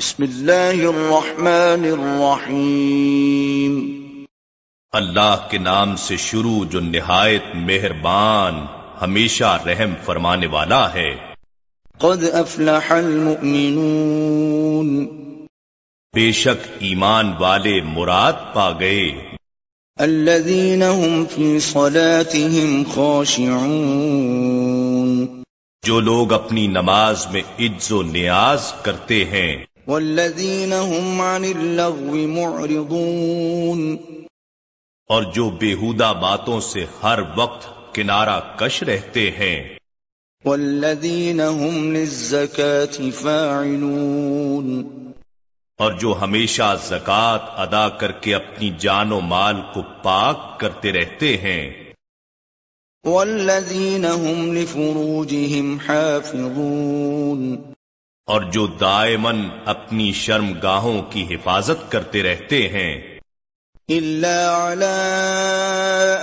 بسم اللہ الرحمن الرحیم۔ اللہ کے نام سے شروع جو نہایت مہربان ہمیشہ رحم فرمانے والا ہے۔ قد افلح المؤمنون۔ بے شک ایمان والے مراد پا گئے۔ الذين هم في صلاتهم خاشعون۔ جو لوگ اپنی نماز میں عز و نیاز کرتے ہیں۔ والذين هم عن اللغو معرضون اور جو بےحودہ باتوں سے ہر وقت کنارہ کش رہتے ہیں۔ والذين هم للزكاة فاعلون اور جو ہمیشہ زکوٰۃ ادا کر کے اپنی جان و مال کو پاک کرتے رہتے ہیں۔ والذين هم لفروجهم حافظون اور جو دائمن اپنی شرم گاہوں کی حفاظت کرتے رہتے ہیں۔ إلا على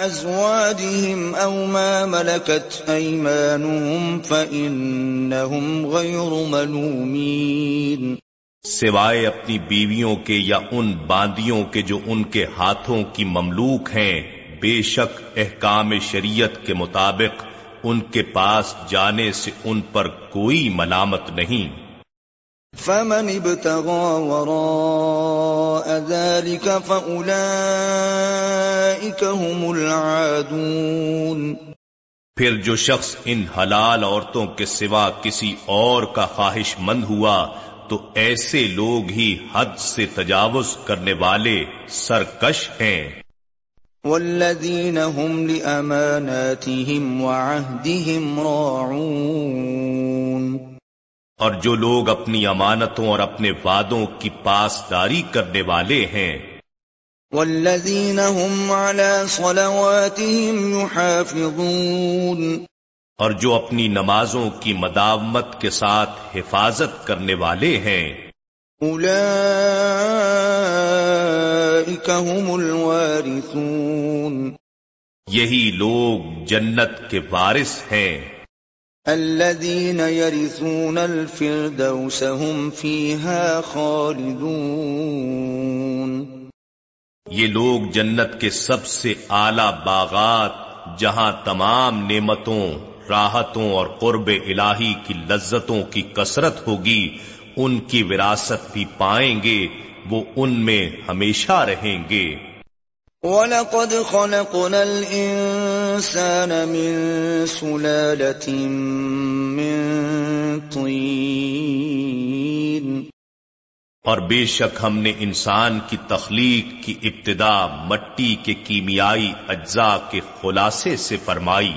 أزواجهم أو ما ملكت أيمانهم فإنهم غير ملومين۔ سوائے اپنی بیویوں کے یا ان باندیوں کے جو ان کے ہاتھوں کی مملوک ہیں بے شک احکام شریعت کے مطابق ان کے پاس جانے سے ان پر کوئی ملامت نہیں۔ فمن ابتغى وراء ذلك فأولئك هم العادون. پھر جو شخص ان حلال عورتوں کے سوا کسی اور کا خواہش مند ہوا تو ایسے لوگ ہی حد سے تجاوز کرنے والے سرکش ہیں۔ والذین هم لأماناتهم وعهدهم راعون۔ اور جو لوگ اپنی امانتوں اور اپنے وعدوں کی پاسداری کرنے والے ہیں۔ والذین هم على صلواتهم يحافظون۔ اور جو اپنی نمازوں کی مداومت کے ساتھ حفاظت کرنے والے ہیں۔ اولئیک هم الوارثون۔ یہی لوگ جنت کے وارث ہیں۔ الذين يرثون الفردوس هم فيها خالدون یہ لوگ جنت کے سب سے اعلی باغات، جہاں تمام نعمتوں، راحتوں اور قرب الہی کی لذتوں کی کثرت ہوگی، ان کی وراثت بھی پائیں گے، وہ ان میں ہمیشہ رہیں گے۔ وَلَقَدْ خَلَقْنَا الْإِنسَانَ مِنْ سُلَالَةٍ مِنْ طِينٍ اور بے شک ہم نے انسان کی تخلیق کی ابتدا مٹی کے کیمیائی اجزاء کے خلاصے سے فرمائی۔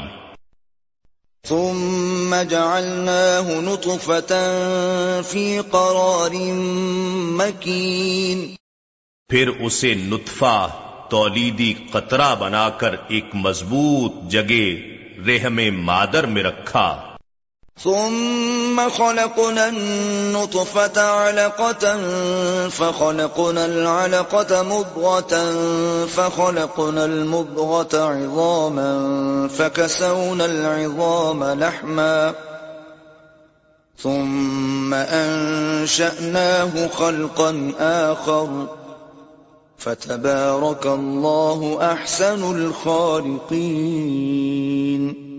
ثم جعلناه نطفة في قرار مكين۔ پھر اسے نطفہ تولیدی قطرہ بنا کر ایک مضبوط جگہ رحم مادر میں رکھا۔ ثم خلقنا النطفة علقة، فخلقنا العلقة مضغة، فخلقنا المضغة عظاما، فكسونا العظام لحما۔ ثم أنشأناه خلقا آخر۔ فتبارك الله أحسن الخالقين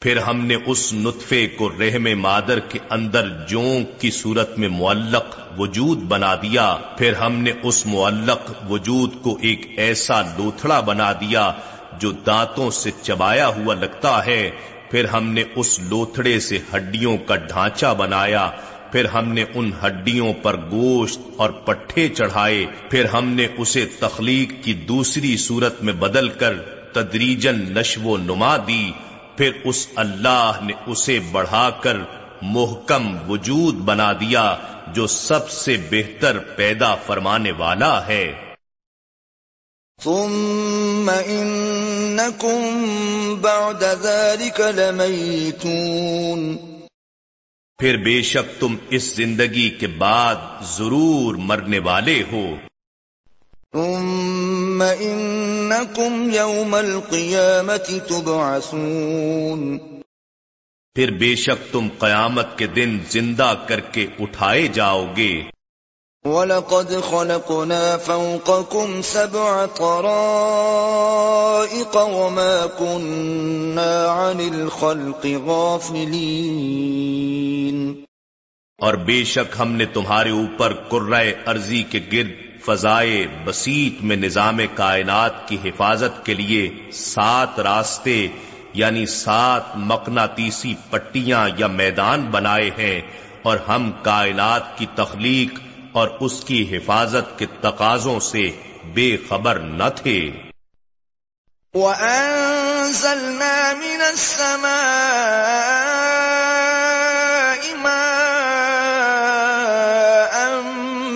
پھر ہم نے اس نطفے کو رحم مادر کے اندر جونک کی صورت میں معلق وجود بنا دیا۔ پھر ہم نے اس معلق وجود کو ایک ایسا لوتھڑا بنا دیا جو دانتوں سے چبایا ہوا لگتا ہے۔ پھر ہم نے اس لوتھڑے سے ہڈیوں کا ڈھانچہ بنایا۔ پھر ہم نے ان ہڈیوں پر گوشت اور پٹھے چڑھائے، پھر ہم نے اسے تخلیق کی دوسری صورت میں بدل کر تدریجن نشو و نما دی، پھر اس اللہ نے اسے بڑھا کر محکم وجود بنا دیا، جو سب سے بہتر پیدا فرمانے والا ہے۔ ثم انکم بعد ذلك لمیتون پھر بے شک تم اس زندگی کے بعد ضرور مرنے والے ہو۔ ثم انکم یوم القیامت تبعثون۔ پھر بے شک تم قیامت کے دن زندہ کر کے اٹھائے جاؤ گے۔ وَلَقَدْ خَلَقْنَا فَوْقَكُمْ سَبْعَ طَرَائِقَ وَمَا كُنَّا عَنِ الْخَلْقِ غَافِلِينَ. اور بے شک ہم نے تمہارے اوپر قرائے ارضی کے گرد فضائے بسیط میں نظام کائنات کی حفاظت کے لیے سات راستے یعنی سات مقناطیسی پٹیاں یا میدان بنائے ہیں اور ہم کائنات کی تخلیق اور اس کی حفاظت کے تقاضوں سے بے خبر نہ تھے۔ وَأَنزَلْنَا مِنَ السَّمَاءِ مَاءً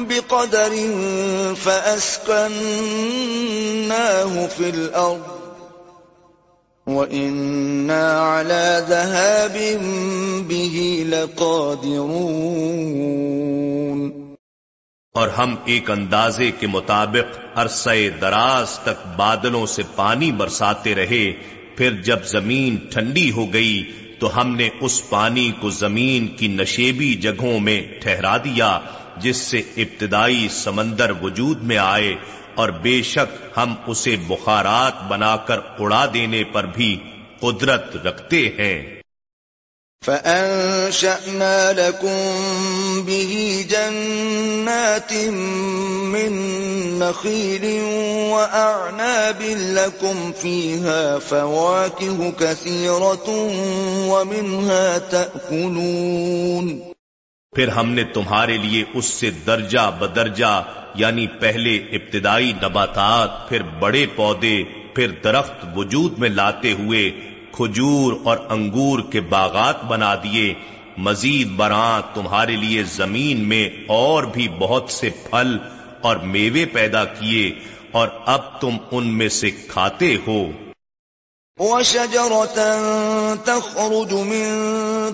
بِقَدَرٍ فَأَسْكَنَّاهُ فِي الْأَرْضِ وَإِنَّا عَلَى ذَهَابٍ بِهِ لَقَادِرُونَ اور ہم ایک اندازے کے مطابق عرصہ دراز تک بادلوں سے پانی برساتے رہے۔ پھر جب زمین ٹھنڈی ہو گئی تو ہم نے اس پانی کو زمین کی نشیبی جگہوں میں ٹھہرا دیا، جس سے ابتدائی سمندر وجود میں آئے اور بے شک ہم اسے بخارات بنا کر اڑا دینے پر بھی قدرت رکھتے ہیں۔ فَأَنشَأْنَا لَكُم بِهِ جَنَّاتٍ مِّن نَّخِيلٍ وَأَعْنَابٍ لَّكُمْ فِيهَا فَوَاكِهُ كَثِيرَةٌ وَمِنْهَا تَأْكُلُونَ پھر ہم نے تمہارے لیے اس سے درجہ بدرجہ یعنی پہلے ابتدائی نباتات، پھر بڑے پودے، پھر درخت وجود میں لاتے ہوئے کھجور اور انگور کے باغات بنا دیے۔ مزید براں تمہارے لیے زمین میں اور بھی بہت سے پھل اور میوے پیدا کیے اور اب تم ان میں سے کھاتے ہو۔ وَشَجَرَةً تَخْرُجُ مِن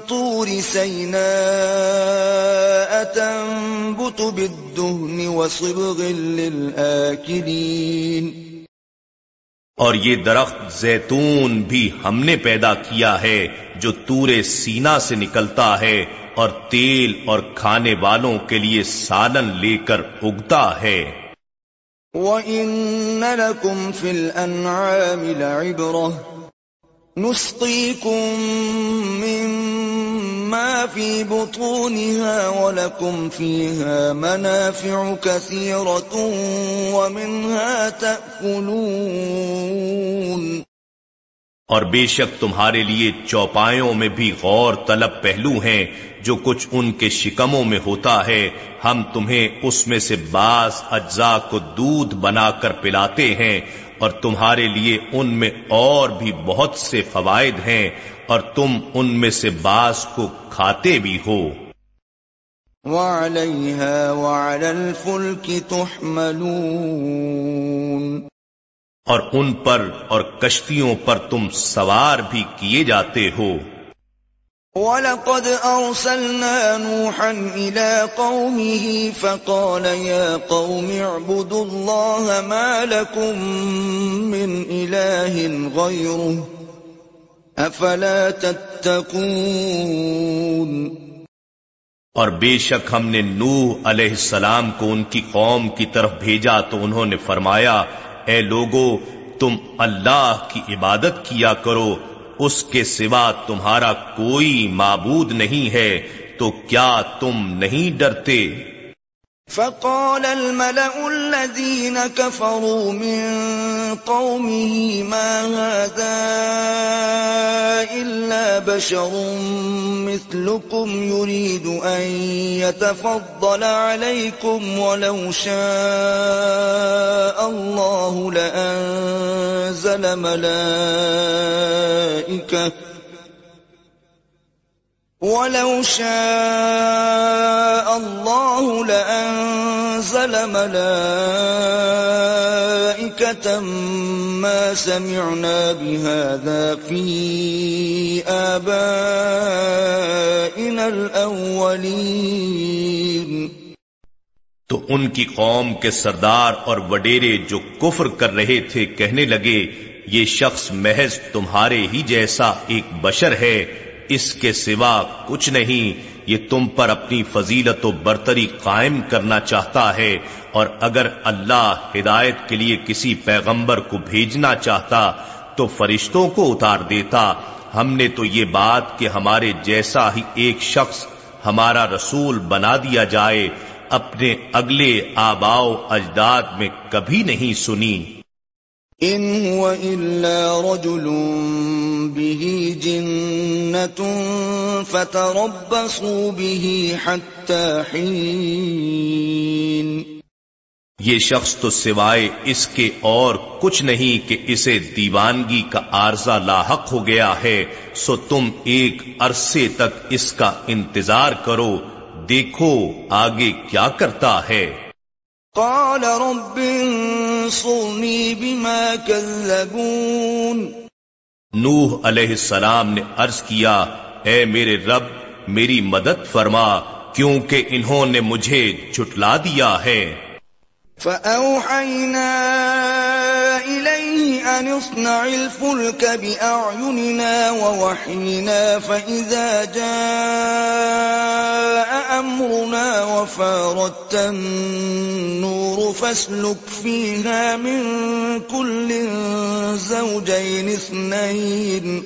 طُورِ سَيْنَاءَ تَنبُتُ بِالدُّهْنِ وَصِبْغٍ لِلْآكِلِينَ اور یہ درخت زیتون بھی ہم نے پیدا کیا ہے جو تورے سینا سے نکلتا ہے اور تیل اور کھانے والوں کے لیے سالن لے کر اگتا ہے۔ وَإِنَّ لَكُمْ فِي الْأَنْعَامِ لَعِبْرَةً نسقيكم مما في بطونها ولكم فيها منافع كثيرة ومنها تأكلون. اور بے شک تمہارے لیے چوپایوں میں بھی غور طلب پہلو ہیں جو کچھ ان کے شکموں میں ہوتا ہے۔ ہم تمہیں اس میں سے بعض اجزاء کو دودھ بنا کر پلاتے ہیں۔ اور تمہارے لیے ان میں اور بھی بہت سے فوائد ہیں اور تم ان میں سے بعض کو کھاتے بھی ہو۔ وَعَلَيْهَا وَعَلَى الْفُلْكِ تُحْمَلُونَ۔ اور ان پر اور کشتیوں پر تم سوار بھی کیے جاتے ہو۔ وَلَقَدْ أَرْسَلْنَا نُوحًا إِلَىٰ قَوْمِهِ فَقَالَ يَا قَوْمِ اعْبُدُوا اللَّهَ مَا لَكُم مِّنْ إِلَٰهٍ غَيْرُهُ أَفَلَا تَتَّقُونَ اور بے شک ہم نے نوح علیہ السلام کو ان کی قوم کی طرف بھیجا تو انہوں نے فرمایا، اے لوگو، تم اللہ کی عبادت کیا کرو اس کے سوا تمہارا کوئی معبود نہیں ہے تو کیا تم نہیں ڈرتے؟ فقال الملأ الذين كفروا من قومه ما هذا إلا بشر مثلكم يريد أن يتفضل عليكم ولو شاء الله لأنزل ملائكة ولو شاء الله لأنزل ملائكة ما سمعنا بهذا في آبائنا الأولين تو ان کی قوم کے سردار اور وڈیرے جو کفر کر رہے تھے کہنے لگے، یہ شخص محض تمہارے ہی جیسا ایک بشر ہے اس کے سوا کچھ نہیں، یہ تم پر اپنی فضیلت و برتری قائم کرنا چاہتا ہے، اور اگر اللہ ہدایت کے لیے کسی پیغمبر کو بھیجنا چاہتا تو فرشتوں کو اتار دیتا۔ ہم نے تو یہ بات کہ ہمارے جیسا ہی ایک شخص ہمارا رسول بنا دیا جائے، اپنے اگلے آباؤ اجداد میں کبھی نہیں سنی۔ ان هو الا رجل به جنة فتربصوا به حتى حين. یہ شخص تو سوائے اس کے اور کچھ نہیں کہ اسے دیوانگی کا عارضہ لاحق ہو گیا ہے، سو تم ایک عرصے تک اس کا انتظار کرو، دیکھو آگے کیا کرتا ہے۔ قال رب انصرنی بما كذبون نوح علیہ السلام نے عرض کیا اے میرے رب میری مدد فرما کیونکہ انہوں نے مجھے جھٹلا دیا ہے۔ فأوحينا إليه أن اصنع الفلك بأعيننا ووحينا فإذا جاء أمرنا وفارت النور فاسلك فيها من كل زوجين اثنين.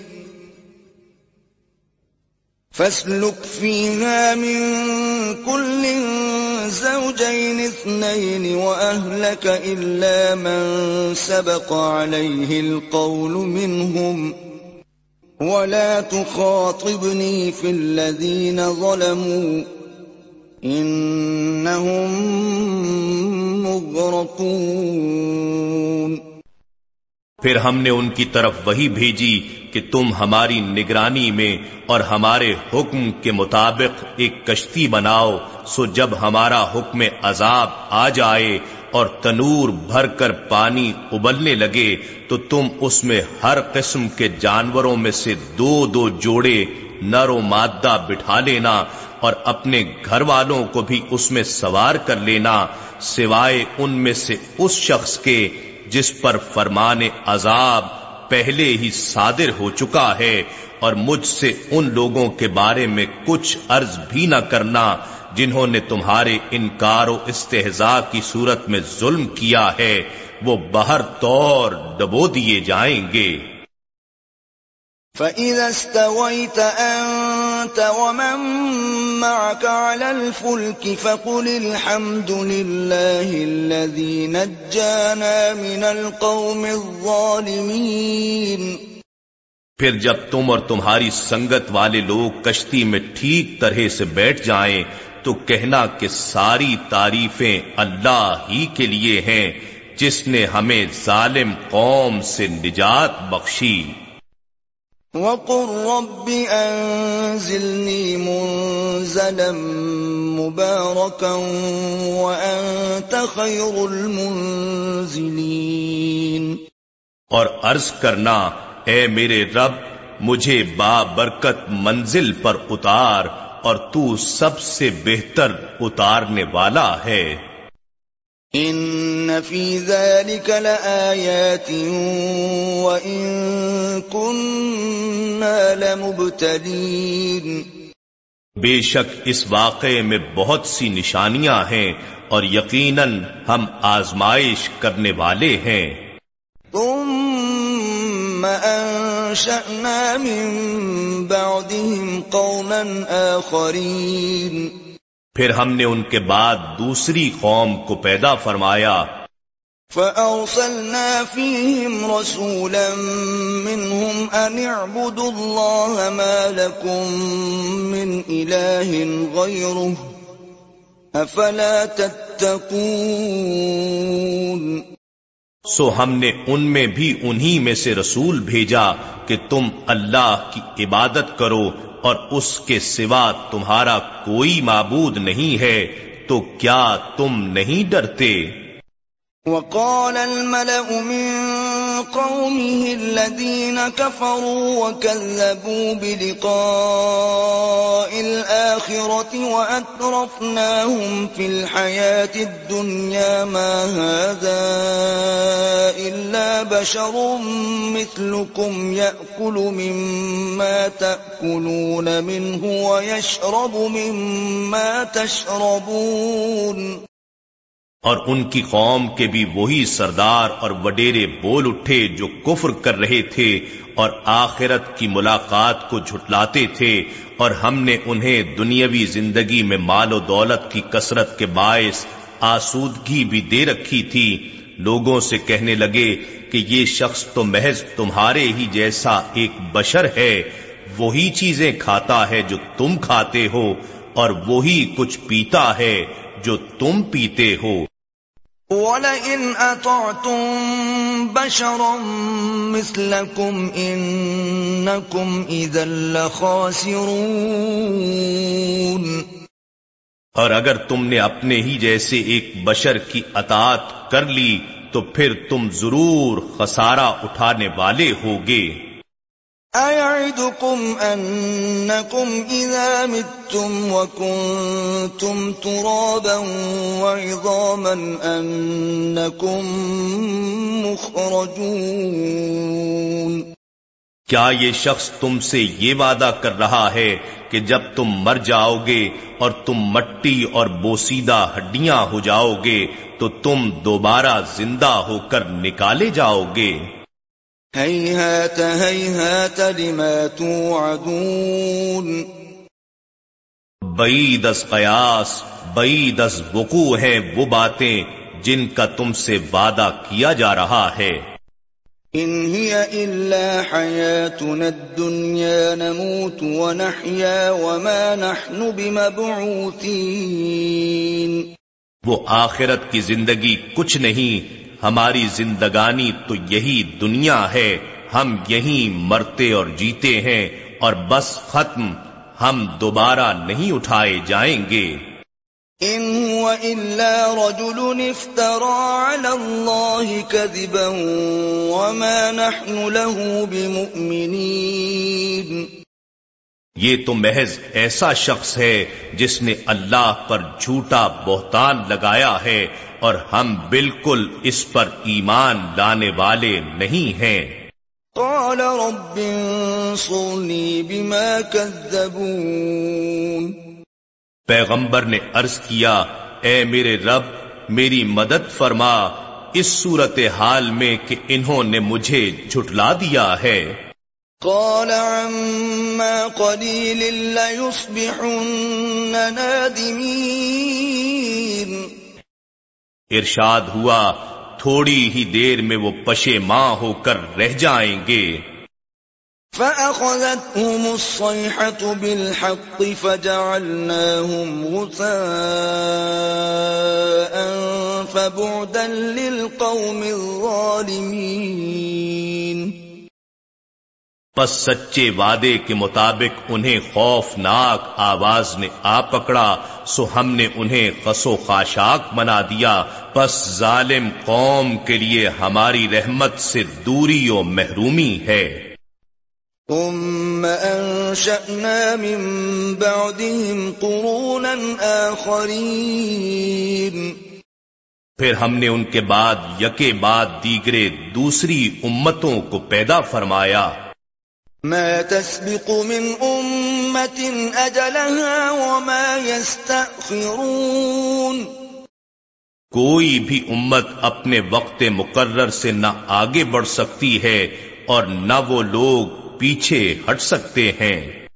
فاسلك فيها من كل زوجين اثنين وأهلك إلا من سبق عليه القول منهم. ولا تخاطبني في الذين ظلموا. إنهم مغرقون۔ پھر ہم نے ان کی طرف وہی بھیجی کہ تم ہماری نگرانی میں اور ہمارے حکم کے مطابق ایک کشتی بناؤ، سو جب ہمارا حکم عذاب آ جائے اور تنور بھر کر پانی ابلنے لگے، تو تم اس میں ہر قسم کے جانوروں میں سے دو دو جوڑے نر و مادہ بٹھا لینا اور اپنے گھر والوں کو بھی اس میں سوار کر لینا سوائے ان میں سے اس شخص کے جس پر فرمان عذاب پہلے ہی صادر ہو چکا ہے اور مجھ سے ان لوگوں کے بارے میں کچھ عرض بھی نہ کرنا جنہوں نے تمہارے انکار و استحضاء کی صورت میں ظلم کیا ہے، وہ بہر طور ڈبو دیے جائیں گے۔ فَإِذَا اسْتَوَيْتَ أَنْتَ وَمَنْ مَعَكَ عَلَى الْفُلْكِ فَقُلِ الْحَمْدُ لِلَّهِ الَّذِي نَجَّانَا مِنَ الْقَوْمِ الظَّالِمِينَ. پھر جب تم اور تمہاری سنگت والے لوگ کشتی میں ٹھیک طرح سے بیٹھ جائیں، تو کہنا کہ ساری تعریفیں اللہ ہی کے لیے ہیں، جس نے ہمیں ظالم قوم سے نجات بخشی۔ وَقُلْ رَبِّ أَنزِلْنِي مُنزَلًا مُبَارَكًا وَأَنْتَ خَيْرُ الْمُنزِلِينَ اور عرض کرنا، اے میرے رب، مجھے با برکت منزل پر اتار اور تو سب سے بہتر اتارنے والا ہے۔ ان فی ذلك لآیات وَإِن كُنَّا لَمُبْتَلِينَ بے شک اس واقعے میں بہت سی نشانیاں ہیں اور یقیناً ہم آزمائش کرنے والے ہیں۔ ثم انشأنا من بعدهم قوما آخرین پھر ہم نے ان کے بعد دوسری قوم کو پیدا فرمایا۔ فَأَرْسَلْنَا فِيهِمْ رَسُولًا مِّنْهُمْ أَنِ اعْبُدُوا اللَّهَ مَا لَكُمْ مِنْ إِلَٰهٍ غَيْرُهُ أَفَلَا تَتَّقُونَ سو ہم نے ان میں بھی انہی میں سے رسول بھیجا کہ تم اللہ کی عبادت کرو اور اس کے سوا تمہارا کوئی معبود نہیں ہے تو کیا تم نہیں ڈرتے؟ وقال الملأ من قومه الذين كفروا وكذبوا بلقاء الآخرة وأترفناهم في الحياة الدنيا ما هذا إلا بشر مثلكم يأكل مما تأكلون منه ويشرب مما تشربون اور ان کی قوم کے بھی وہی سردار اور وڈیرے بول اٹھے جو کفر کر رہے تھے اور آخرت کی ملاقات کو جھٹلاتے تھے اور ہم نے انہیں دنیاوی زندگی میں مال و دولت کی کثرت کے باعث آسودگی بھی دے رکھی تھی، لوگوں سے کہنے لگے کہ یہ شخص تو محض تمہارے ہی جیسا ایک بشر ہے، وہی چیزیں کھاتا ہے جو تم کھاتے ہو اور وہی کچھ پیتا ہے جو تم پیتے ہو۔ وَلَئِنْ أَطَعْتُمْ بَشَرًا مِثْلَكُمْ إِنَّكُمْ إِذًا لَخَاسِرُونَ اور اگر تم نے اپنے ہی جیسے ایک بشر کی اطاعت کر لی، تو پھر تم ضرور خسارہ اٹھانے والے ہوگے۔ أَيَعِدُكُمْ أَنَّكُمْ إِذَا مِتُّمْ وَكُنْتُمْ تُرَابًا وَعِظَامًا أَنَّكُمْ مُخْرَجُونَ کیا یہ شخص تم سے یہ وعدہ کر رہا ہے کہ جب تم مر جاؤ گے اور تم مٹی اور بوسیدہ ہڈیاں ہو جاؤ گے تو تم دوبارہ زندہ ہو کر نکالے جاؤ گے؟ هيهات هيهات لما توعدون. بعید از قیاس بعید از وقوع ہیں وہ باتیں جن کا تم سے وعدہ کیا جا رہا ہے۔ ان هي الا حياتنا الدنيا نموت ونحيا وما نحن بمبعوثين وہ آخرت کی زندگی کچھ نہیں ہماری زندگانی تو یہی دنیا ہے، ہم یہی مرتے اور جیتے ہیں، اور بس ختم، ہم دوبارہ نہیں اٹھائے جائیں گے۔ ان هو الا رجل افترى على الله كذبا وما نحن له بمؤمنين یہ تو محض ایسا شخص ہے جس نے اللہ پر جھوٹا بہتان لگایا ہے اور ہم بالکل اس پر ایمان لانے والے نہیں ہیں۔ قال رب انصرنی بما كذبون۔ پیغمبر نے عرض کیا اے میرے رب میری مدد فرما اس صورت حال میں کہ انہوں نے مجھے جھٹلا دیا ہے۔ قال عما قليل ليصبحن نادمين. ارشاد ہوا تھوڑی ہی دیر میں وہ پشے ماں ہو کر رہ جائیں گے۔ فَأَخَذَتْهُمُ الصَّيْحَةُ بِالْحَقِّ فَجَعَلْنَاهُمْ غُثَاءً فَبُعْدًا لِلْقَوْمِ الظَّالِمِينَ. پس سچے وعدے کے مطابق انہیں خوفناک آواز نے آ پکڑا سو ہم نے انہیں قصو خاشاک بنا دیا۔ پس ظالم قوم کے لیے ہماری رحمت سے دوری و محرومی ہے۔ ثم انشأنا من بعدهم قرونا پھر ہم نے ان کے بعد یکے بعد دیگرے دوسری امتوں کو پیدا فرمایا۔ ما تسبق من امت اجلها وما يستأخرون. کوئی بھی امت اپنے وقت مقرر سے نہ آگے بڑھ سکتی ہے اور نہ وہ لوگ پیچھے ہٹ سکتے ہیں۔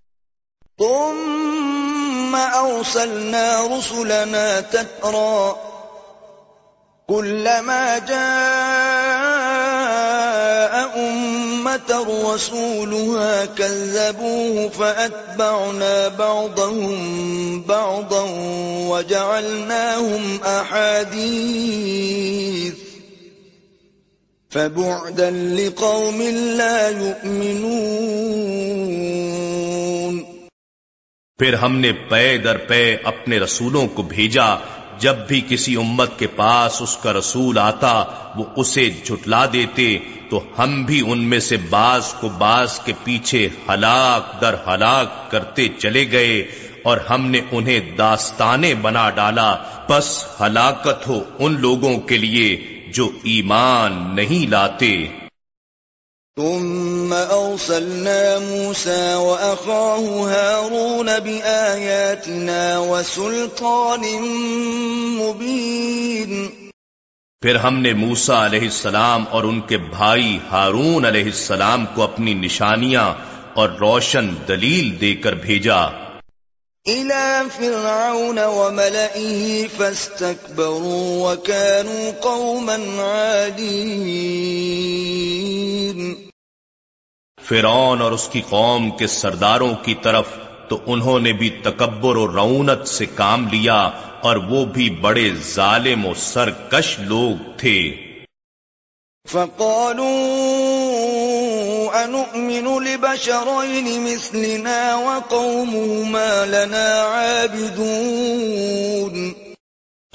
ثم اوصلنا رسلنا تترا. كلما جاء امت رسولها كذبوه فأتبعنا بعضهم بعضا وجعلناهم أحاديث فبعدا لقوم لا يؤمنون پھر ہم نے پے در پے اپنے رسولوں کو بھیجا جب بھی کسی امت کے پاس اس کا رسول آتا، وہ اسے جھٹلا دیتے، تو ہم بھی ان میں سے باز کو باز کے پیچھے ہلاک در ہلاک کرتے چلے گئے، اور ہم نے انہیں داستانے بنا ڈالا۔ پس ہلاکت ہو ان لوگوں کے لیے جو ایمان نہیں لاتے۔ ثم أرسلنا موسى وأخاه هارون بآياتنا وسلطان مبين. پھر ہم نے موسا علیہ السلام اور ان کے بھائی ہارون علیہ السلام کو اپنی نشانیاں اور روشن دلیل دے کر بھیجا۔ إلى فرعون وملئه فاستكبروا وكانوا قوما عادين فرعون اور اس کی قوم کے سرداروں کی طرف تو انہوں نے بھی تکبر و رونت سے کام لیا اور وہ بھی بڑے ظالم و سرکش لوگ تھے۔ فقالوا أنؤمن لبشرين مثلنا وقومهما لنا عابدون۔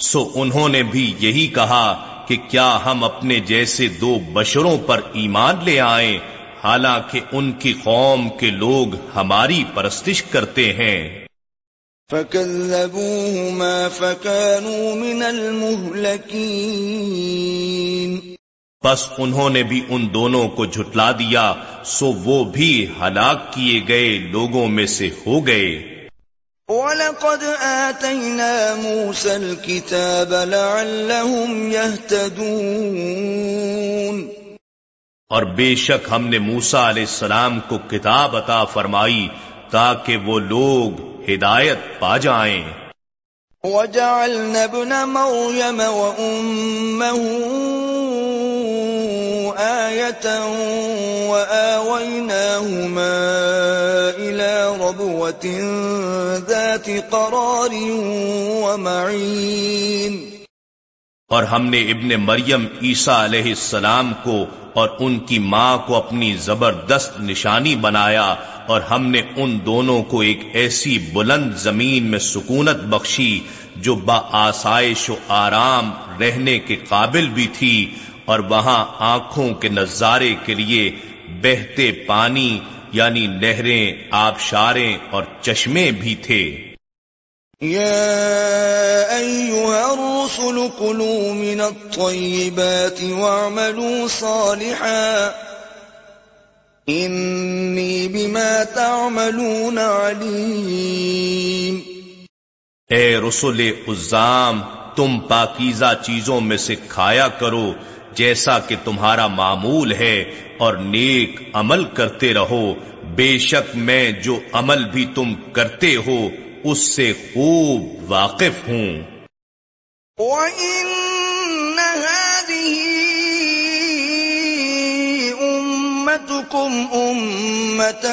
سو انہوں نے بھی یہی کہا کہ کیا ہم اپنے جیسے دو بشروں پر ایمان لے آئیں حالانکہ ان کی قوم کے لوگ ہماری پرستش کرتے ہیں۔ فكذبوهما فكانوا من المهلكين۔ بس انہوں نے بھی ان دونوں کو جھٹلا دیا سو وہ بھی ہلاک کیے گئے لوگوں میں سے ہو گئے۔ وَلَقَدْ آتَيْنَا مُوسَى الْكِتَابَ لَعَلَّهُمْ يَهْتَدُونَ۔ اور بے شک ہم نے موسا علیہ السلام کو کتاب عطا فرمائی تاکہ وہ لوگ ہدایت پا جائیں۔ وَجَعَلْنَا ابْنَ مَرْيَمَ وَأُمَّهُ آيَةً وَآوَيْنَاهُمَا إِلَى رَبْوَةٍ ذَاتِ قَرَارٍ وَمَعِينٍ اور ہم نے ابن مریم عیسیٰ علیہ السلام کو اور ان کی ماں کو اپنی زبردست نشانی بنایا اور ہم نے ان دونوں کو ایک ایسی بلند زمین میں سکونت بخشی جو با آسائش و آرام رہنے کے قابل بھی تھی اور وہاں آنکھوں کے نظارے کے لیے بہتے پانی یعنی نہریں، آبشاریں اور چشمے بھی تھے۔ يا أيها الرسل كلوا من الطيبات واعملوا صالحا إني بما تعملون عليم اے رسول عزام، تم پاکیزہ چیزوں میں سے کھایا کرو جیسا کہ تمہارا معمول ہے اور نیک عمل کرتے رہو۔ بے شک میں جو عمل بھی تم کرتے ہو اس سے خوب واقف ہوں۔ وَإِنَّ هَذِهِ أُمَّتُكُمْ أُمَّةً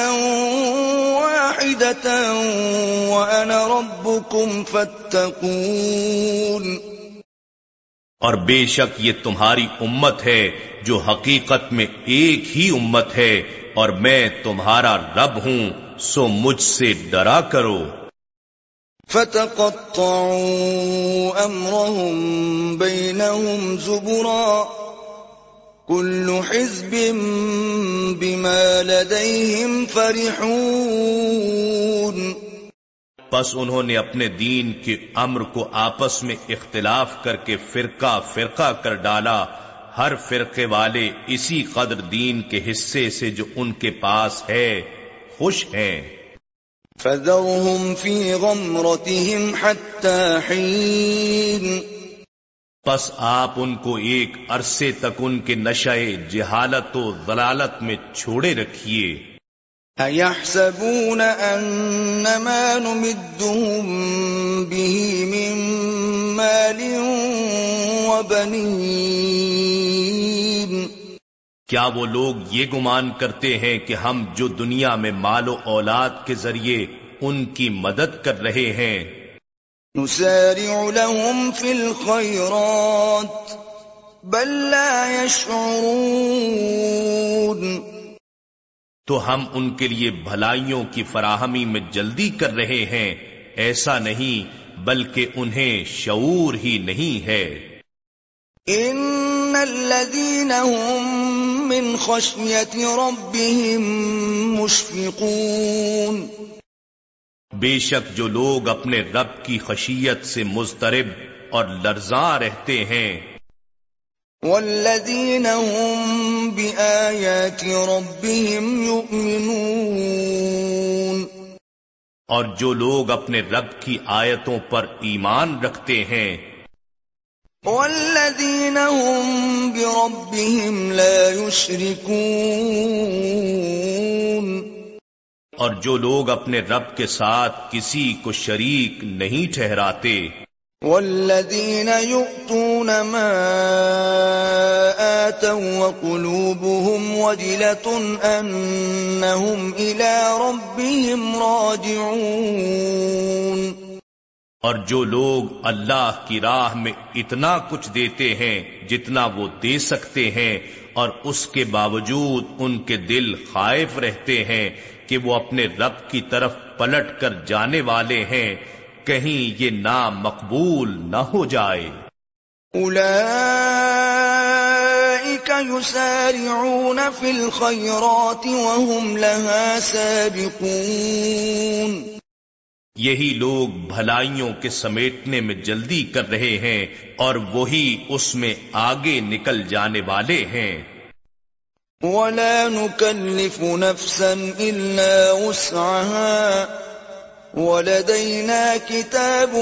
وَاحِدَةً وَأَنَا رَبُّكُمْ فَاتَّقُونَ۔ اور بے شک یہ تمہاری امت ہے جو حقیقت میں ایک ہی امت ہے اور میں تمہارا رب ہوں سو مجھ سے ڈرا کرو۔ فتقطعوا أمرهم بينهم زبرا كل حزب بما لديهم فرحون پس انہوں نے اپنے دین کے امر کو آپس میں اختلاف کر کے فرقہ فرقہ کر ڈالا۔ ہر فرقے والے اسی قدر دین کے حصے سے جو ان کے پاس ہے، خوش ہیں۔ فذرهم في غمرتهم حتى حين. پس آپ ان کو ایک عرصے تک ان کے نشے جہالت و ضلالت میں چھوڑے رکھیے۔ أَيَحْسَبُونَ أَنَّمَا نُمِدُّهُم بِهِ مِن مَّالٍ وَبَنِينَ؟ کیا وہ لوگ یہ گمان کرتے ہیں کہ ہم جو دنیا میں مال و اولاد کے ذریعے ان کی مدد کر رہے ہیں؟ نسارع لهم في الخيرات بل لا يشعرون. تو ہم ان کے لیے بھلائیوں کی فراہمی میں جلدی کر رہے ہیں ایسا نہیں بلکہ انہیں شعور ہی نہیں ہے۔ ان الذين هم من خشيه ربهم مشفقون بے شک جو لوگ اپنے رب کی خشیت سے مضطرب اور لرزاں رہتے ہیں۔ والذین هم بآیات ربهم یؤمنون اور جو لوگ اپنے رب کی آیتوں پر ایمان رکھتے ہیں۔ والذین هم بربهم لا يشركون اور جو لوگ اپنے رب کے ساتھ کسی کو شریک نہیں ٹھہراتے۔ والذین یؤتون ما آتوا وقلوبهم وجلة انہم الى ربهم راجعون۔ اور جو لوگ اللہ کی راہ میں اتنا کچھ دیتے ہیں جتنا وہ دے سکتے ہیں، اور اس کے باوجود ان کے دل خائف رہتے ہیں کہ وہ اپنے رب کی طرف پلٹ کر جانے والے ہیں، کہیں یہ نام مقبول نہ ہو جائے۔ اولئیک یسارعون فی الخیرات وهم لها سابقون۔ یہی لوگ بھلائیوں کے سمیٹنے میں جلدی کر رہے ہیں اور وہی اس میں آگے نکل جانے والے ہیں۔ ولا نكلف نفسا إلا وسعها ولدينا كتاب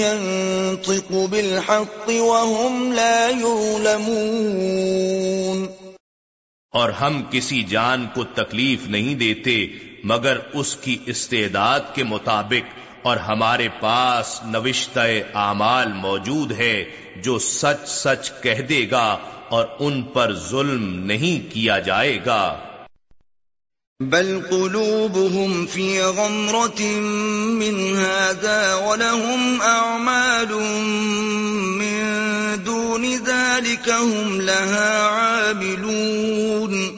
ينطق بالحق وهم لا يظلمون اور ہم کسی جان کو تکلیف نہیں دیتے مگر اس کی استعداد کے مطابق اور ہمارے پاس نوشتہ اعمال موجود ہے جو سچ سچ کہہ دے گا اور ان پر ظلم نہیں کیا جائے گا۔ بل قلوبهم في غمرة من هذا ولهم أعمال من دون ذلك هم لها عاملون۔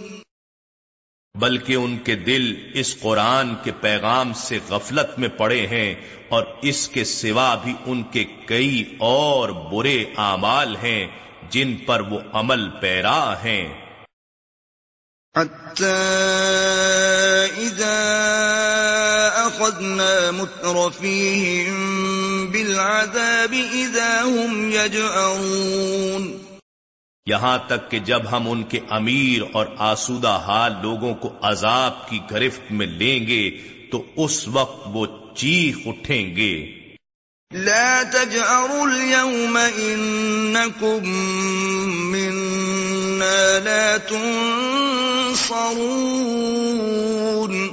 بلکہ ان کے دل اس قرآن کے پیغام سے غفلت میں پڑے ہیں اور اس کے سوا بھی ان کے کئی اور برے اعمال ہیں جن پر وہ عمل پیرا ہیں۔ إذا أخذنا مترفيهم بالعذاب إذا هم يجأرون۔ یہاں تک کہ جب ہم ان کے امیر اور آسودہ حال لوگوں کو عذاب کی گرفت میں لیں گے تو اس وقت وہ چیخ اٹھیں گے۔ لا تجأروا اليوم إنكم منا لا تنصرون۔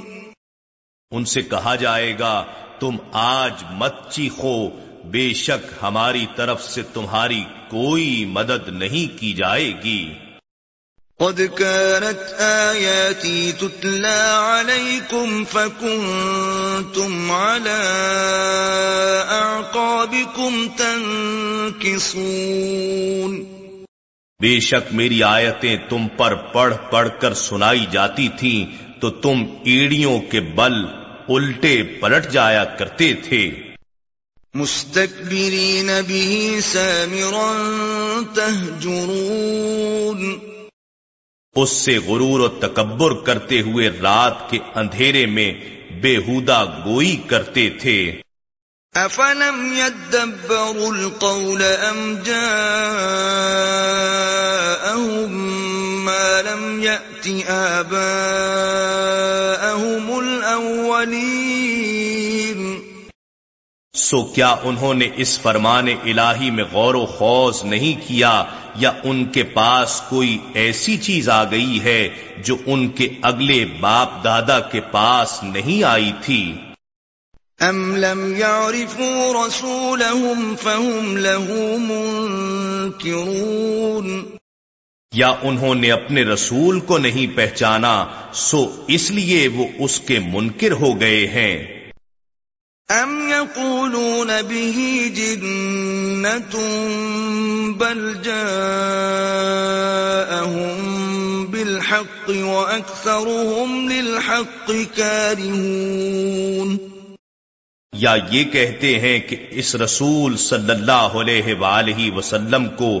ان سے کہا جائے گا تم آج مت چیخو بے شک ہماری طرف سے تمہاری کوئی مدد نہیں کی جائے گی۔ قد كانت آياتي تتلى عليكم فكنتم على أعقابكم تنكصون۔ بے شک میری آیتیں تم پر پڑھ پڑھ کر سنائی جاتی تھیں تو تم ایڑیوں کے بل الٹے پلٹ جایا کرتے تھے۔ مستكبرين به سامرا تهجرون. اس سے غرور و تکبر کرتے ہوئے رات کے اندھیرے میں بےحودہ گوئی کرتے تھے۔ افلم يدبروا القول ام جاءهم ما لم يأت آباءهم الاولین سو کیا انہوں نے اس فرمان الہی میں غور و خوض نہیں کیا یا ان کے پاس کوئی ایسی چیز آ گئی ہے جو ان کے اگلے باپ دادا کے پاس نہیں آئی تھی؟ ام لم يعرفوا رسولهم فهم له منكرون یا انہوں نے اپنے رسول کو نہیں پہچانا سو اس لیے وہ اس کے منکر ہو گئے ہیں۔ ام يقولون به جنة بل جاءهم بالحق وأكثرهم للحق كارهون۔ یا یہ کہتے ہیں کہ اس رسول صلی اللہ علیہ وآلہ وسلم کو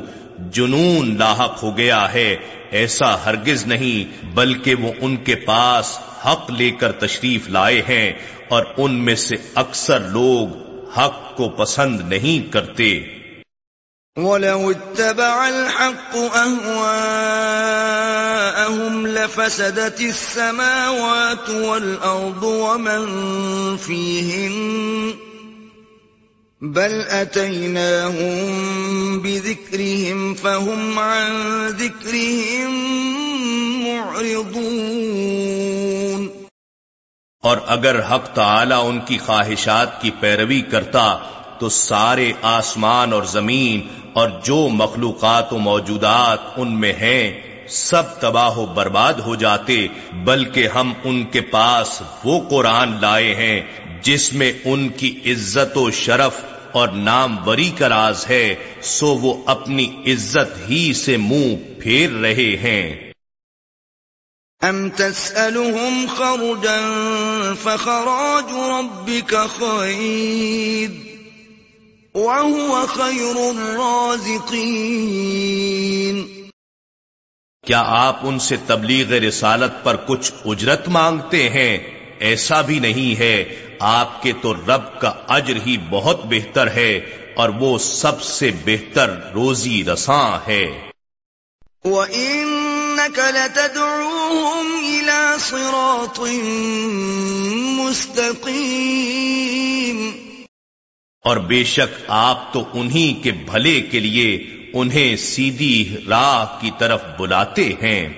جنون لاحق ہو گیا ہے، ایسا ہرگز نہیں، بلکہ وہ ان کے پاس حق لے کر تشریف لائے ہیں اور ان میں سے اکثر لوگ حق کو پسند نہیں کرتے۔ وَلَوْ اتَّبَعَ الْحَقُّ أَهْوَاءَهُمْ لَفَسَدَتِ السَّمَاوَاتُ وَالْأَرْضُ وَمَنْ فِيهِنَّ بَلْ أَتَيْنَاهُمْ بِذِكْرِهِمْ فَهُمْ عَنْ ذِكْرِهِمْ مُعْرِضُونَ اور اگر حق تعالی ان کی خواہشات کی پیروی کرتا تو سارے آسمان اور زمین اور جو مخلوقات و موجودات ان میں ہیں، سب تباہ و برباد ہو جاتے، بلکہ ہم ان کے پاس وہ قرآن لائے ہیں جس میں ان کی عزت و شرف اور نام وری کا راز ہے، سو وہ اپنی عزت ہی سے منہ پھیر رہے ہیں۔ ام تسألهم خرجا فخراج ربك خير وهو خير الرازقين۔ کیا آپ ان سے تبلیغ رسالت پر کچھ اجرت مانگتے ہیں؟ ایسا بھی نہیں ہے۔ آپ کے تو رب کا اجر ہی بہت بہتر ہے اور وہ سب سے بہتر روزی رساں ہے۔ وَإِنَّكَ لَتَدْعُوهُمْ إِلَى صِرَاطٍ مُسْتَقِيمٍ. اور بے شک آپ تو انہی کے بھلے کے لیے انہیں سیدھی راہ کی طرف بلاتے ہیں۔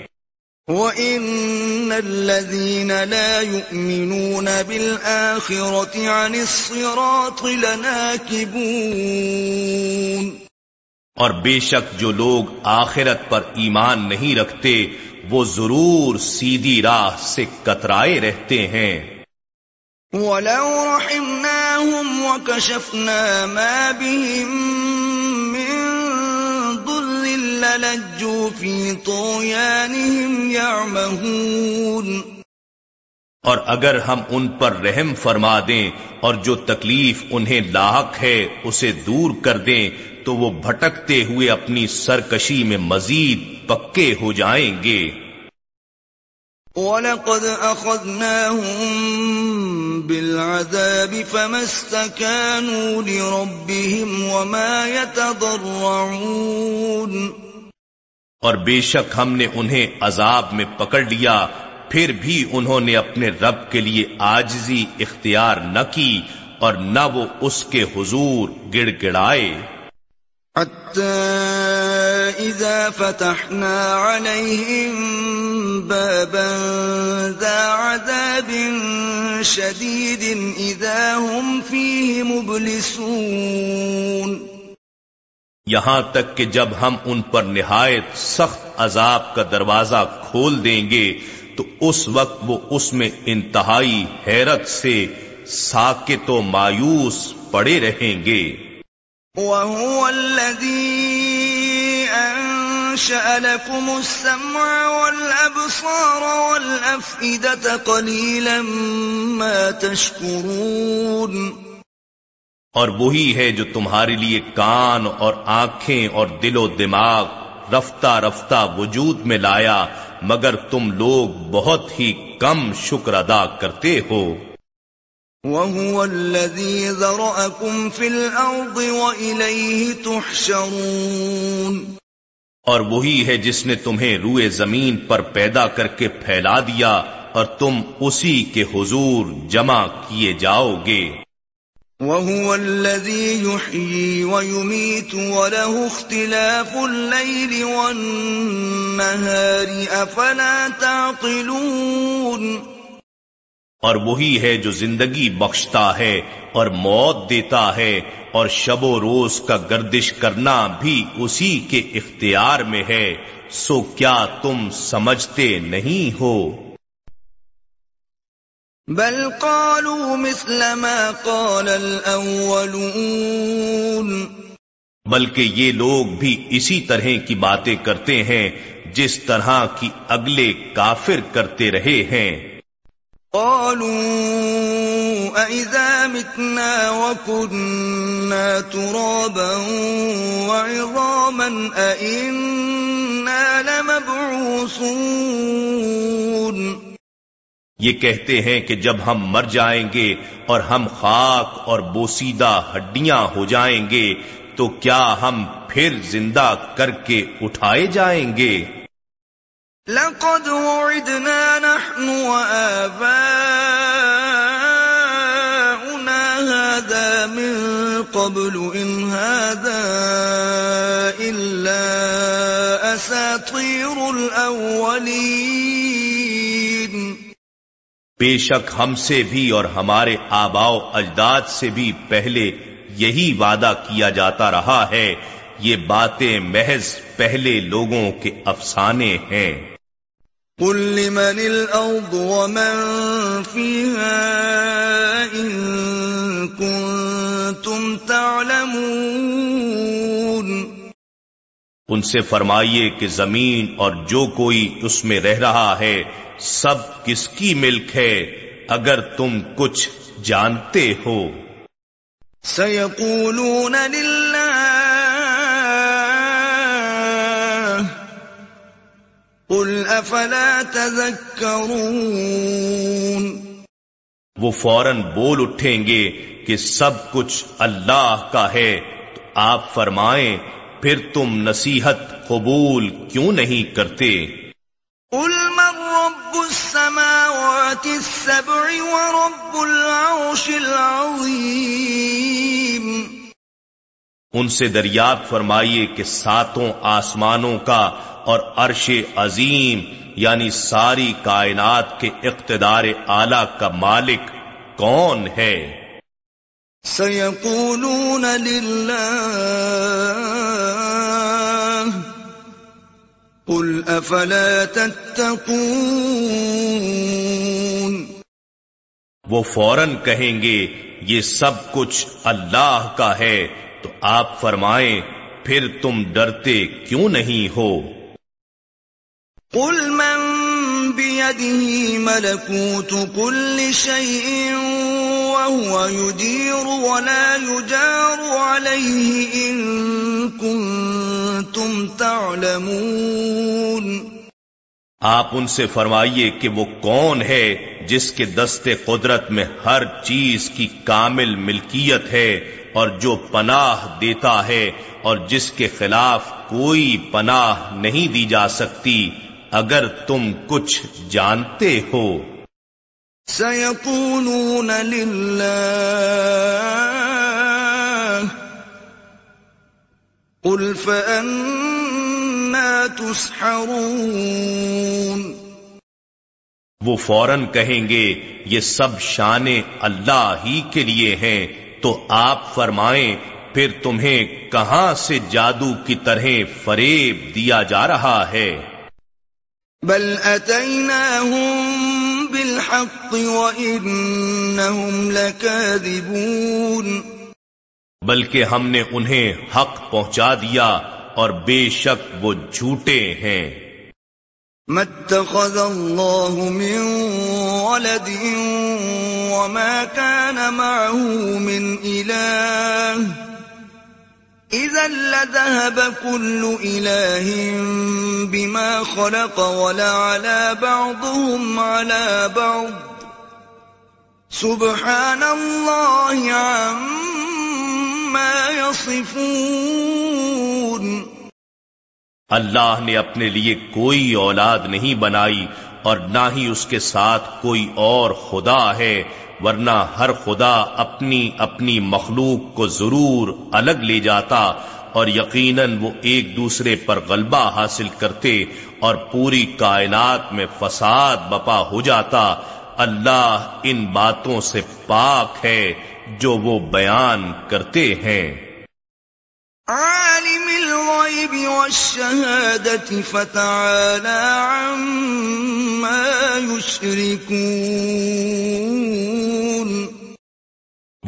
وَإِنَّ الَّذِينَ لَا يُؤْمِنُونَ بِالْآخِرَةِ عَنِ الصِّرَاطِ لَنَاكِبُونَ. اور بے شک جو لوگ آخرت پر ایمان نہیں رکھتے وہ ضرور سیدھی راہ سے کترائے رہتے ہیں۔ وَلَوْ رَحِمْنَاهُمْ وَكَشَفْنَا مَا بِهِمْ مِنْ ضُرٍّ لَلَجُّوا فِي طُغْيَانِهِمْ يَعْمَهُونَ۔ اور اگر ہم ان پر رحم فرما دیں اور جو تکلیف انہیں لاحق ہے اسے دور کر دیں تو وہ بھٹکتے ہوئے اپنی سرکشی میں مزید پکے ہو جائیں گے۔ وَلَقَدْ أَخَذْنَاهُمْ بِالْعَذَابِ فَمَا اسْتَكَانُوا لِرَبِّهِمْ وَمَا يَتَضَرَّعُونَ۔ اور بے شک ہم نے انہیں عذاب میں پکڑ لیا پھر بھی انہوں نے اپنے رب کے لیے آجزی اختیار نہ کی اور نہ وہ اس کے حضور گڑ گڑائے۔ حتى إذا فتحنا عليهم بابا ذا عذاب شديد إذا هم فيه مبلسون. یہاں تک کہ جب ہم ان پر نہایت سخت عذاب کا دروازہ کھول دیں گے، تو اس وقت وہ اس میں انتہائی حیرت سے ساکت و مایوس پڑے رہیں گے۔ وهو الذي أنشأ لكم السمع والأبصار والأفئدة قليلا ما تشكرون. اور وہی ہے جو تمہارے لیے کان اور آنکھیں اور دل و دماغ رفتہ رفتہ وجود میں لایا، مگر تم لوگ بہت ہی کم شکر ادا کرتے ہو۔ وَهُوَ الَّذِي ذَرَأَكُمْ فِي الْأَرْضِ وَإِلَيْهِ تُحْشَرُونَ۔ اور وہی ہے جس نے تمہیں روئے زمین پر پیدا کر کے پھیلا دیا اور تم اسی کے حضور جمع کیے جاؤ گے۔ وَهُوَ الَّذِي يُحْيِي وَيُمِيتُ وَلَهُ اخْتِلَافُ اللَّيْلِ وَالنَّهَارِ أَفَلَا تَعْقِلُونَ۔ اور وہی ہے جو زندگی بخشتا ہے اور موت دیتا ہے اور شب و روز کا گردش کرنا بھی اسی کے اختیار میں ہے سو کیا تم سمجھتے نہیں ہو؟ بل قالوا مثل ما قال الاولون بلکہ یہ لوگ بھی اسی طرح کی باتیں کرتے ہیں جس طرح کی اگلے کافر کرتے رہے ہیں۔ قالوا أَإِذَا مِتْنَا وَكُنَّا تُرَابًا وَعِظَامًا أَإِنَّا لَمَبْعُوثُونَ یہ کہتے ہیں کہ جب ہم مر جائیں گے اور ہم خاک اور بوسیدہ ہڈیاں ہو جائیں گے تو کیا ہم پھر زندہ کر کے اٹھائے جائیں گے؟ لقد وعدنا نحن وآباؤنا هذا من قبل إن هذا إلا أساطير الأولين. بے شک ہم سے بھی اور ہمارے آباؤ اجداد سے بھی پہلے یہی وعدہ کیا جاتا رہا ہے، یہ باتیں محض پہلے لوگوں کے افسانے ہیں۔ قل لمن الارض ومن فيها ان كنتم تعلمون ان سے فرمائیے کہ زمین اور جو کوئی اس میں رہ رہا ہے سب کس کی ملک ہے اگر تم کچھ جانتے ہو۔ سيقولون لله قل افلا تذكرون وہ فوراً بول اٹھیں گے کہ سب کچھ اللہ کا ہے تو آپ فرمائیں پھر تم نصیحت قبول کیوں نہیں کرتے؟ قل من رب السماوات السبع ورب العرش العظيم ان سے دریافت فرمائیے کہ ساتوں آسمانوں کا اور عرش عظیم یعنی ساری کائنات کے اقتدار اعلی کا مالک کون ہے؟ سيقولون لله قل افلا تتقون۔ وہ فوراً کہیں گے یہ سب کچھ اللہ کا ہے۔ تو آپ فرمائیں پھر تم ڈرتے کیوں نہیں ہو؟ قل من بيده ملكوت كل شيء وهو يجير ولا يجار عليه إن كنتم تعلمون۔ آپ ان سے فرمائیے کہ وہ کون ہے جس کے دستے قدرت میں ہر چیز کی کامل ملکیت ہے اور جو پناہ دیتا ہے اور جس کے خلاف کوئی پناہ نہیں دی جا سکتی اگر تم کچھ جانتے ہو۔ سيقولون لله قل فأنا تسحرون۔ وہ فوراً کہیں گے یہ سب شان اللہ ہی کے لیے ہیں۔ تو آپ فرمائیں پھر تمہیں کہاں سے جادو کی طرح فریب دیا جا رہا ہے؟ بل اتيناهم بالحق وانهم لكاذبون بلکہ ہم نے انہیں حق پہنچا دیا اور بے شک وہ جھوٹے ہیں۔ ما اتخذ الله من ولد وما كان معه من إله. إذا لذهب كل إله بما خلق ولعلى بعضهم على بعض. سبحان الله عما يصفون. اللہ نے اپنے لیے کوئی اولاد نہیں بنائی اور نہ ہی اس کے ساتھ کوئی اور خدا ہے، ورنہ ہر خدا اپنی اپنی مخلوق کو ضرور الگ لے جاتا اور یقیناً وہ ایک دوسرے پر غلبہ حاصل کرتے اور پوری کائنات میں فساد بپا ہو جاتا۔ اللہ ان باتوں سے پاک ہے جو وہ بیان کرتے ہیں۔ عالم الغيب والشهادة فتعالى عما يشركون.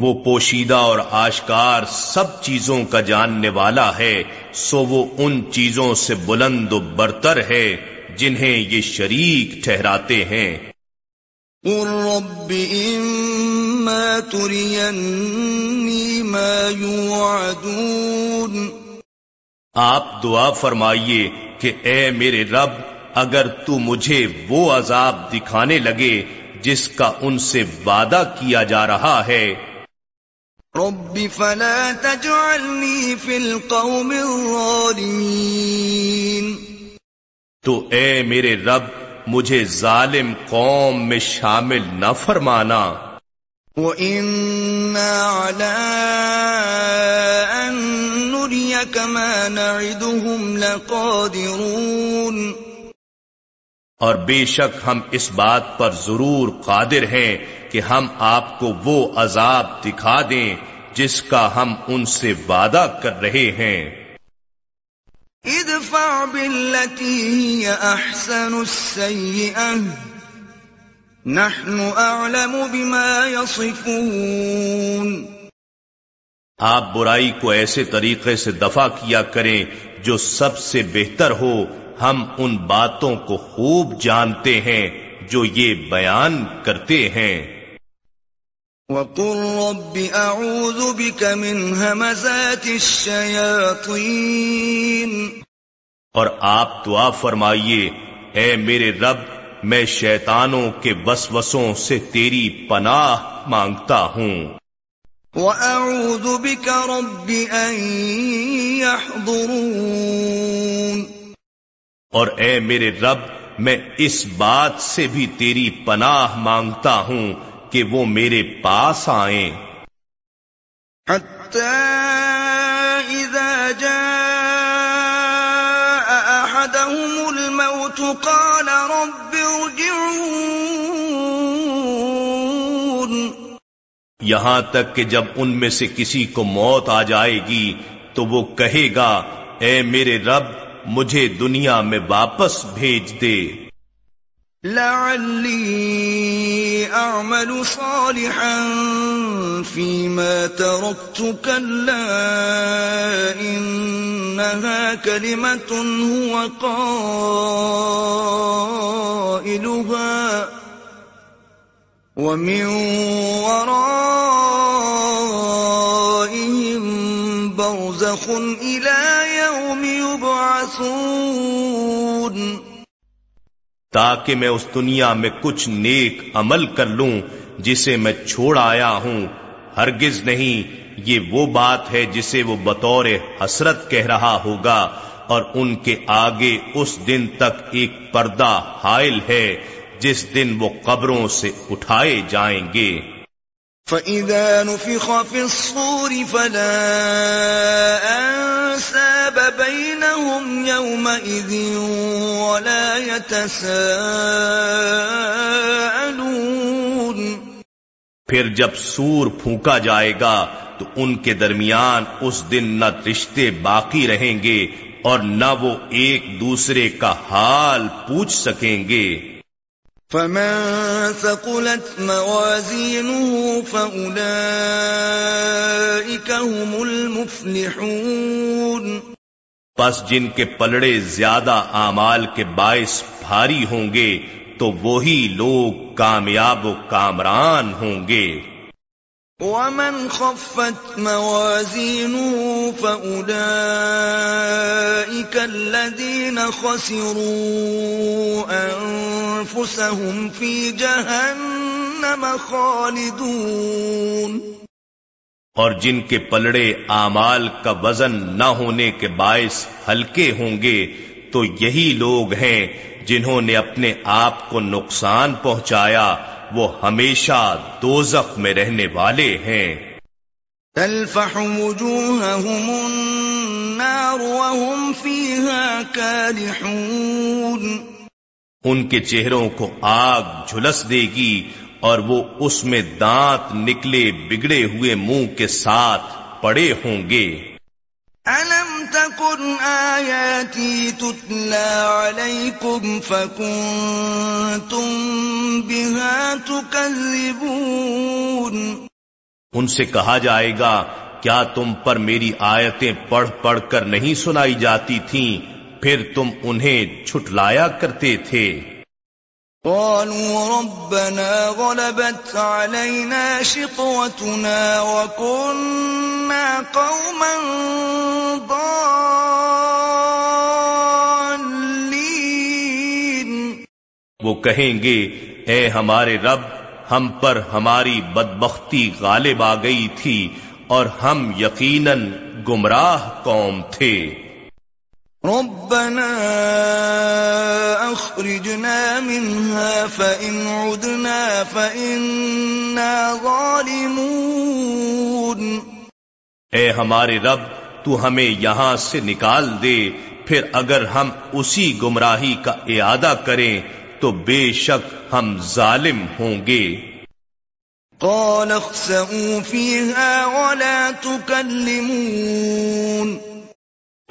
وہ پوشیدہ اور آشکار سب چیزوں کا جاننے والا ہے سو وہ ان چیزوں سے بلند و برتر ہے جنہیں یہ شریک ٹھہراتے ہیں۔ رب ما يوعدون آپ دعا فرمائیے کہ اے میرے رب اگر تو مجھے وہ عذاب دکھانے لگے جس کا ان سے وعدہ کیا جا رہا ہے۔ رب فلا تجعلني في القوم الظالمين تو اے میرے رب مجھے ظالم قوم میں شامل نہ فرمانا۔ وَإِنَّا عَلَىٰ أَن نُّرِيَكَ مَا نَعِدُهُمْ لَقَادِرُونَ. اور بے شک ہم اس بات پر ضرور قادر ہیں کہ ہم آپ کو وہ عذاب دکھا دیں جس کا ہم ان سے وعدہ کر رہے ہیں۔ ادفع هي احسن السيئه نحن اعلم بما يصفون. آپ برائی کو ایسے طریقے سے دفع کیا کریں جو سب سے بہتر ہو ہم ان باتوں کو خوب جانتے ہیں جو یہ بیان کرتے ہیں۔ وقل رب اعوذ بك من همزات الشياطين۔ اور آپ دعا فرمائیے اے میرے رب میں شیطانوں کے وسوسوں سے تیری پناہ مانگتا ہوں۔ واعوذ بك رب ان يحضرون اور اے میرے رب میں اس بات سے بھی تیری پناہ مانگتا ہوں کہ وہ میرے پاس آئیں۔ حتى یہاں تک کہ جب ان میں سے کسی کو موت آ جائے گی تو وہ کہے گا، اے میرے رب، مجھے دنیا میں واپس بھیج دے۔ لعلي أعمل صالحا فيما تركت كلا إنها كلمة هو قائلها۔ ومن ورائهم برزخ إلى يوم يبعثون. تاکہ میں اس دنیا میں کچھ نیک عمل کر لوں جسے میں چھوڑ آیا ہوں. ہرگز نہیں، یہ وہ بات ہے جسے وہ بطور حسرت کہہ رہا ہوگا اور ان کے آگے اس دن تک ایک پردہ حائل ہے جس دن وہ قبروں سے اٹھائے جائیں گے۔ فَإِذَا نُفِخَ فِي الصُّورِ فَلَا أَنسَابَ بَيْنَهُمْ يَوْمَئِذٍ وَلَا يَتَسَاءَلُونَ۔ پھر جب سور پھونکا جائے گا تو ان کے درمیان اس دن نہ رشتے باقی رہیں گے اور نہ وہ ایک دوسرے کا حال پوچھ سکیں گے۔ فمن ثقلت موازينه فأولئك هم المفلحون پس جن کے پلڑے زیادہ اعمال کے باعث بھاری ہوں گے تو وہی لوگ کامیاب و کامران ہوں گے۔ ومن خفت موازينه فأولئك الذين خسروا أنفسهم في جهنم خالدون۔ اور جن کے پلڑے اعمال کا وزن نہ ہونے کے باعث ہلکے ہوں گے، تو یہی لوگ ہیں جنہوں نے اپنے آپ کو نقصان پہنچایا وہ ہمیشہ دوزخ میں رہنے والے ہیں۔ تلفح وجوههم النار وهم فيها كالحون ان کے چہروں کو آگ جھلس دے گی اور وہ اس میں دانت نکلے بگڑے ہوئے منہ کے ساتھ پڑے ہوں گے۔ ألم تكن آياتي تتلى عليكم فكنتم بها تكذبون. ان سے کہا جائے گا، کیا تم پر میری آیتیں پڑھ پڑھ کر نہیں سنائی جاتی تھیں، پھر تم انہیں چھٹلایا کرتے تھے؟ قالوا ربنا غلبت علينا شقوتنا وكنا قوما ضالين. وہ کہیں گے، اے ہمارے رب، ہم پر ہماری بدبختی غالب آ گئی تھی اور ہم یقیناً گمراہ قوم تھے۔ ربنا اخرجنا منها فإن عدنا فإنا ظالمون. اے ہمارے رب تو ہمیں یہاں سے نکال دے پھر اگر ہم اسی گمراہی کا اعادہ کریں تو بے شک ہم ظالم ہوں گے۔ قال اخسئوا فيها ولا تكلمون.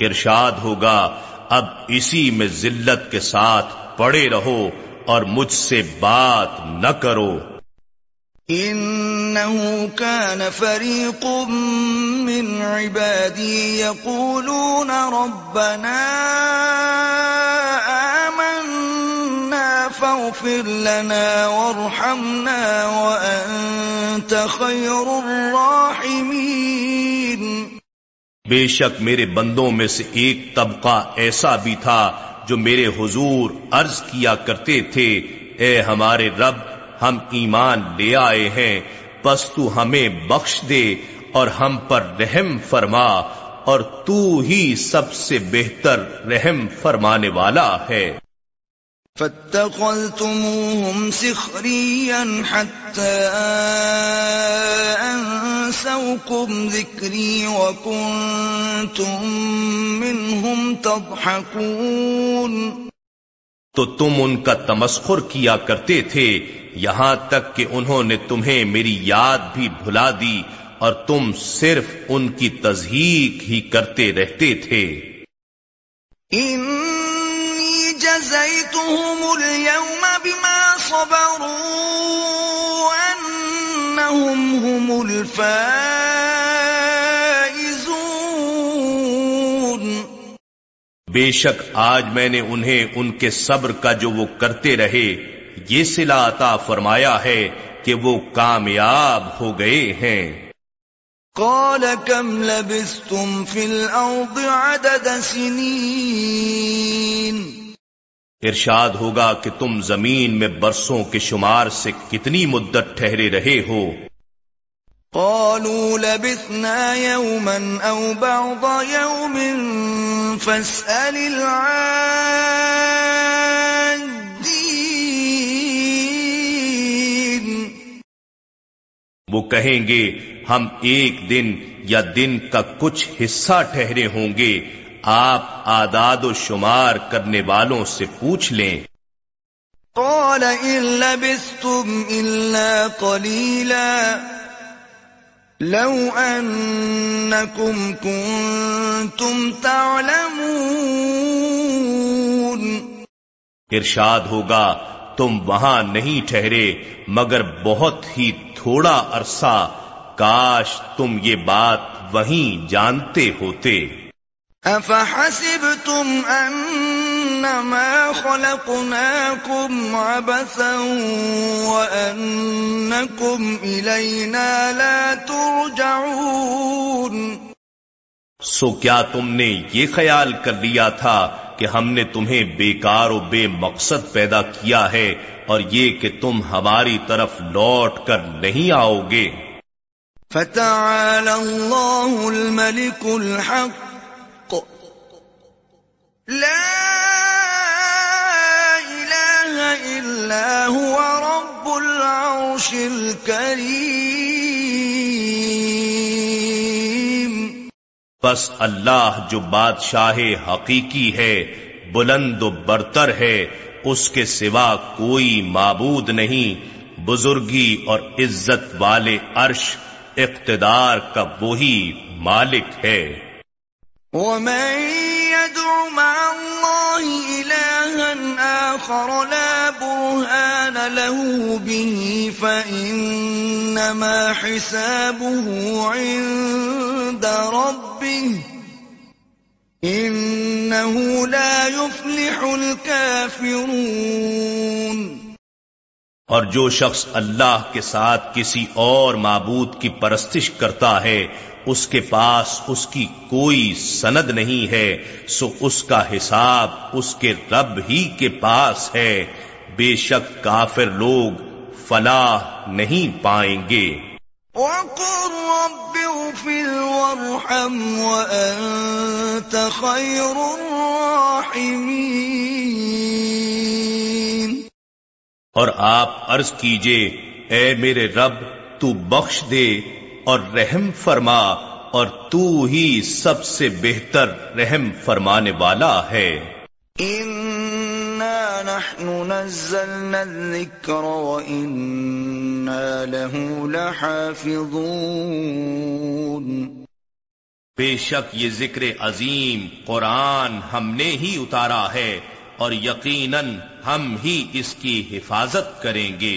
ارشاد ہوگا، اب اسی میں ذلت کے ساتھ پڑے رہو اور مجھ سے بات نہ کرو۔ إنه كان فريق من عبادي يقولون ربنا آمنا فاغفر لنا وارحمنا وأنت خير الراحمين بے شک میرے بندوں میں سے ایک طبقہ ایسا بھی تھا جو میرے حضور عرض کیا کرتے تھے، اے ہمارے رب، ہم ایمان لے آئے ہیں، پس تو ہمیں بخش دے اور ہم پر رحم فرما، اور تو ہی سب سے بہتر رحم فرمانے والا ہے۔ فاتخذتموهم سخريا حتى أنسوكم ذكري وكنتم منهم تضحكون. تو تم ان کا تمسخر کیا کرتے تھے یہاں تک کہ انہوں نے تمہیں میری یاد بھی بھلا دی اور تم صرف ان کی تزہیق ہی کرتے رہتے تھے۔ إني جزيتهم اليوم بما صبروا أنهم هم الفائزون بے شک آج میں نے انہیں ان کے صبر کا جو وہ کرتے رہے یہ صلہ عطا فرمایا ہے کہ وہ کامیاب ہو گئے ہیں۔ قال كم لبثتم في الأرض عدد سنين ارشاد ہوگا کہ تم زمین میں برسوں کے شمار سے کتنی مدت ٹھہرے رہے ہو۔ قالوا لبثنا يوما أو بعض يوم فاسأل العادين وہ کہیں گے ہم ایک دن یا دن کا کچھ حصہ ٹھہرے ہوں گے۔ آپ آداد و شمار کرنے والوں سے پوچھ لیں۔ قال إن لبثتم إلا قليلا لو أنكم كنتم تعلمون۔ ارشاد ہوگا تم وہاں نہیں ٹھہرے مگر بہت ہی تھوڑا عرصہ کاش تم یہ بات وہیں جانتے ہوتے۔ أفحسبتم أنما خلقناكم عبثا وأنكم إلينا لا ترجعون سو کیا تم نے یہ خیال کر لیا تھا کہ ہم نے تمہیں بیکار و بے مقصد پیدا کیا ہے اور یہ کہ تم ہماری طرف لوٹ کر نہیں آؤ گے؟ فتعالى الله الملك الحق لا إله إلا هو رب العرش الكريم. بس اللہ جو بادشاہ حقیقی ہے بلند و برتر ہے اس کے سوا کوئی معبود نہیں بزرگی اور عزت والے عرش اقتدار کا وہی مالک ہے۔ ومن يدع مع الله إلها آخر لا برهان له به، فإنما حسابه عند ربه، إنه لا يفلح الكافرون. اور جو شخص اللہ کے ساتھ کسی اور معبود کی پرستش کرتا ہے اس کے پاس اس کی کوئی سند نہیں ہے سو اس کا حساب اس کے رب ہی کے پاس ہے۔ بے شک کافر لوگ فلاح نہیں پائیں گے۔ رب وارحم اور آپ عرض کیجیے اے میرے رب تو بخش دے۔ اور رحم فرما اور تو ہی سب سے بہتر رحم فرمانے والا ہے۔ نحن نزلنا وإنا له لحافظون۔ بے شک یہ ذکر عظیم قرآن ہم نے ہی اتارا ہے اور یقیناً ہم ہی اس کی حفاظت کریں گے۔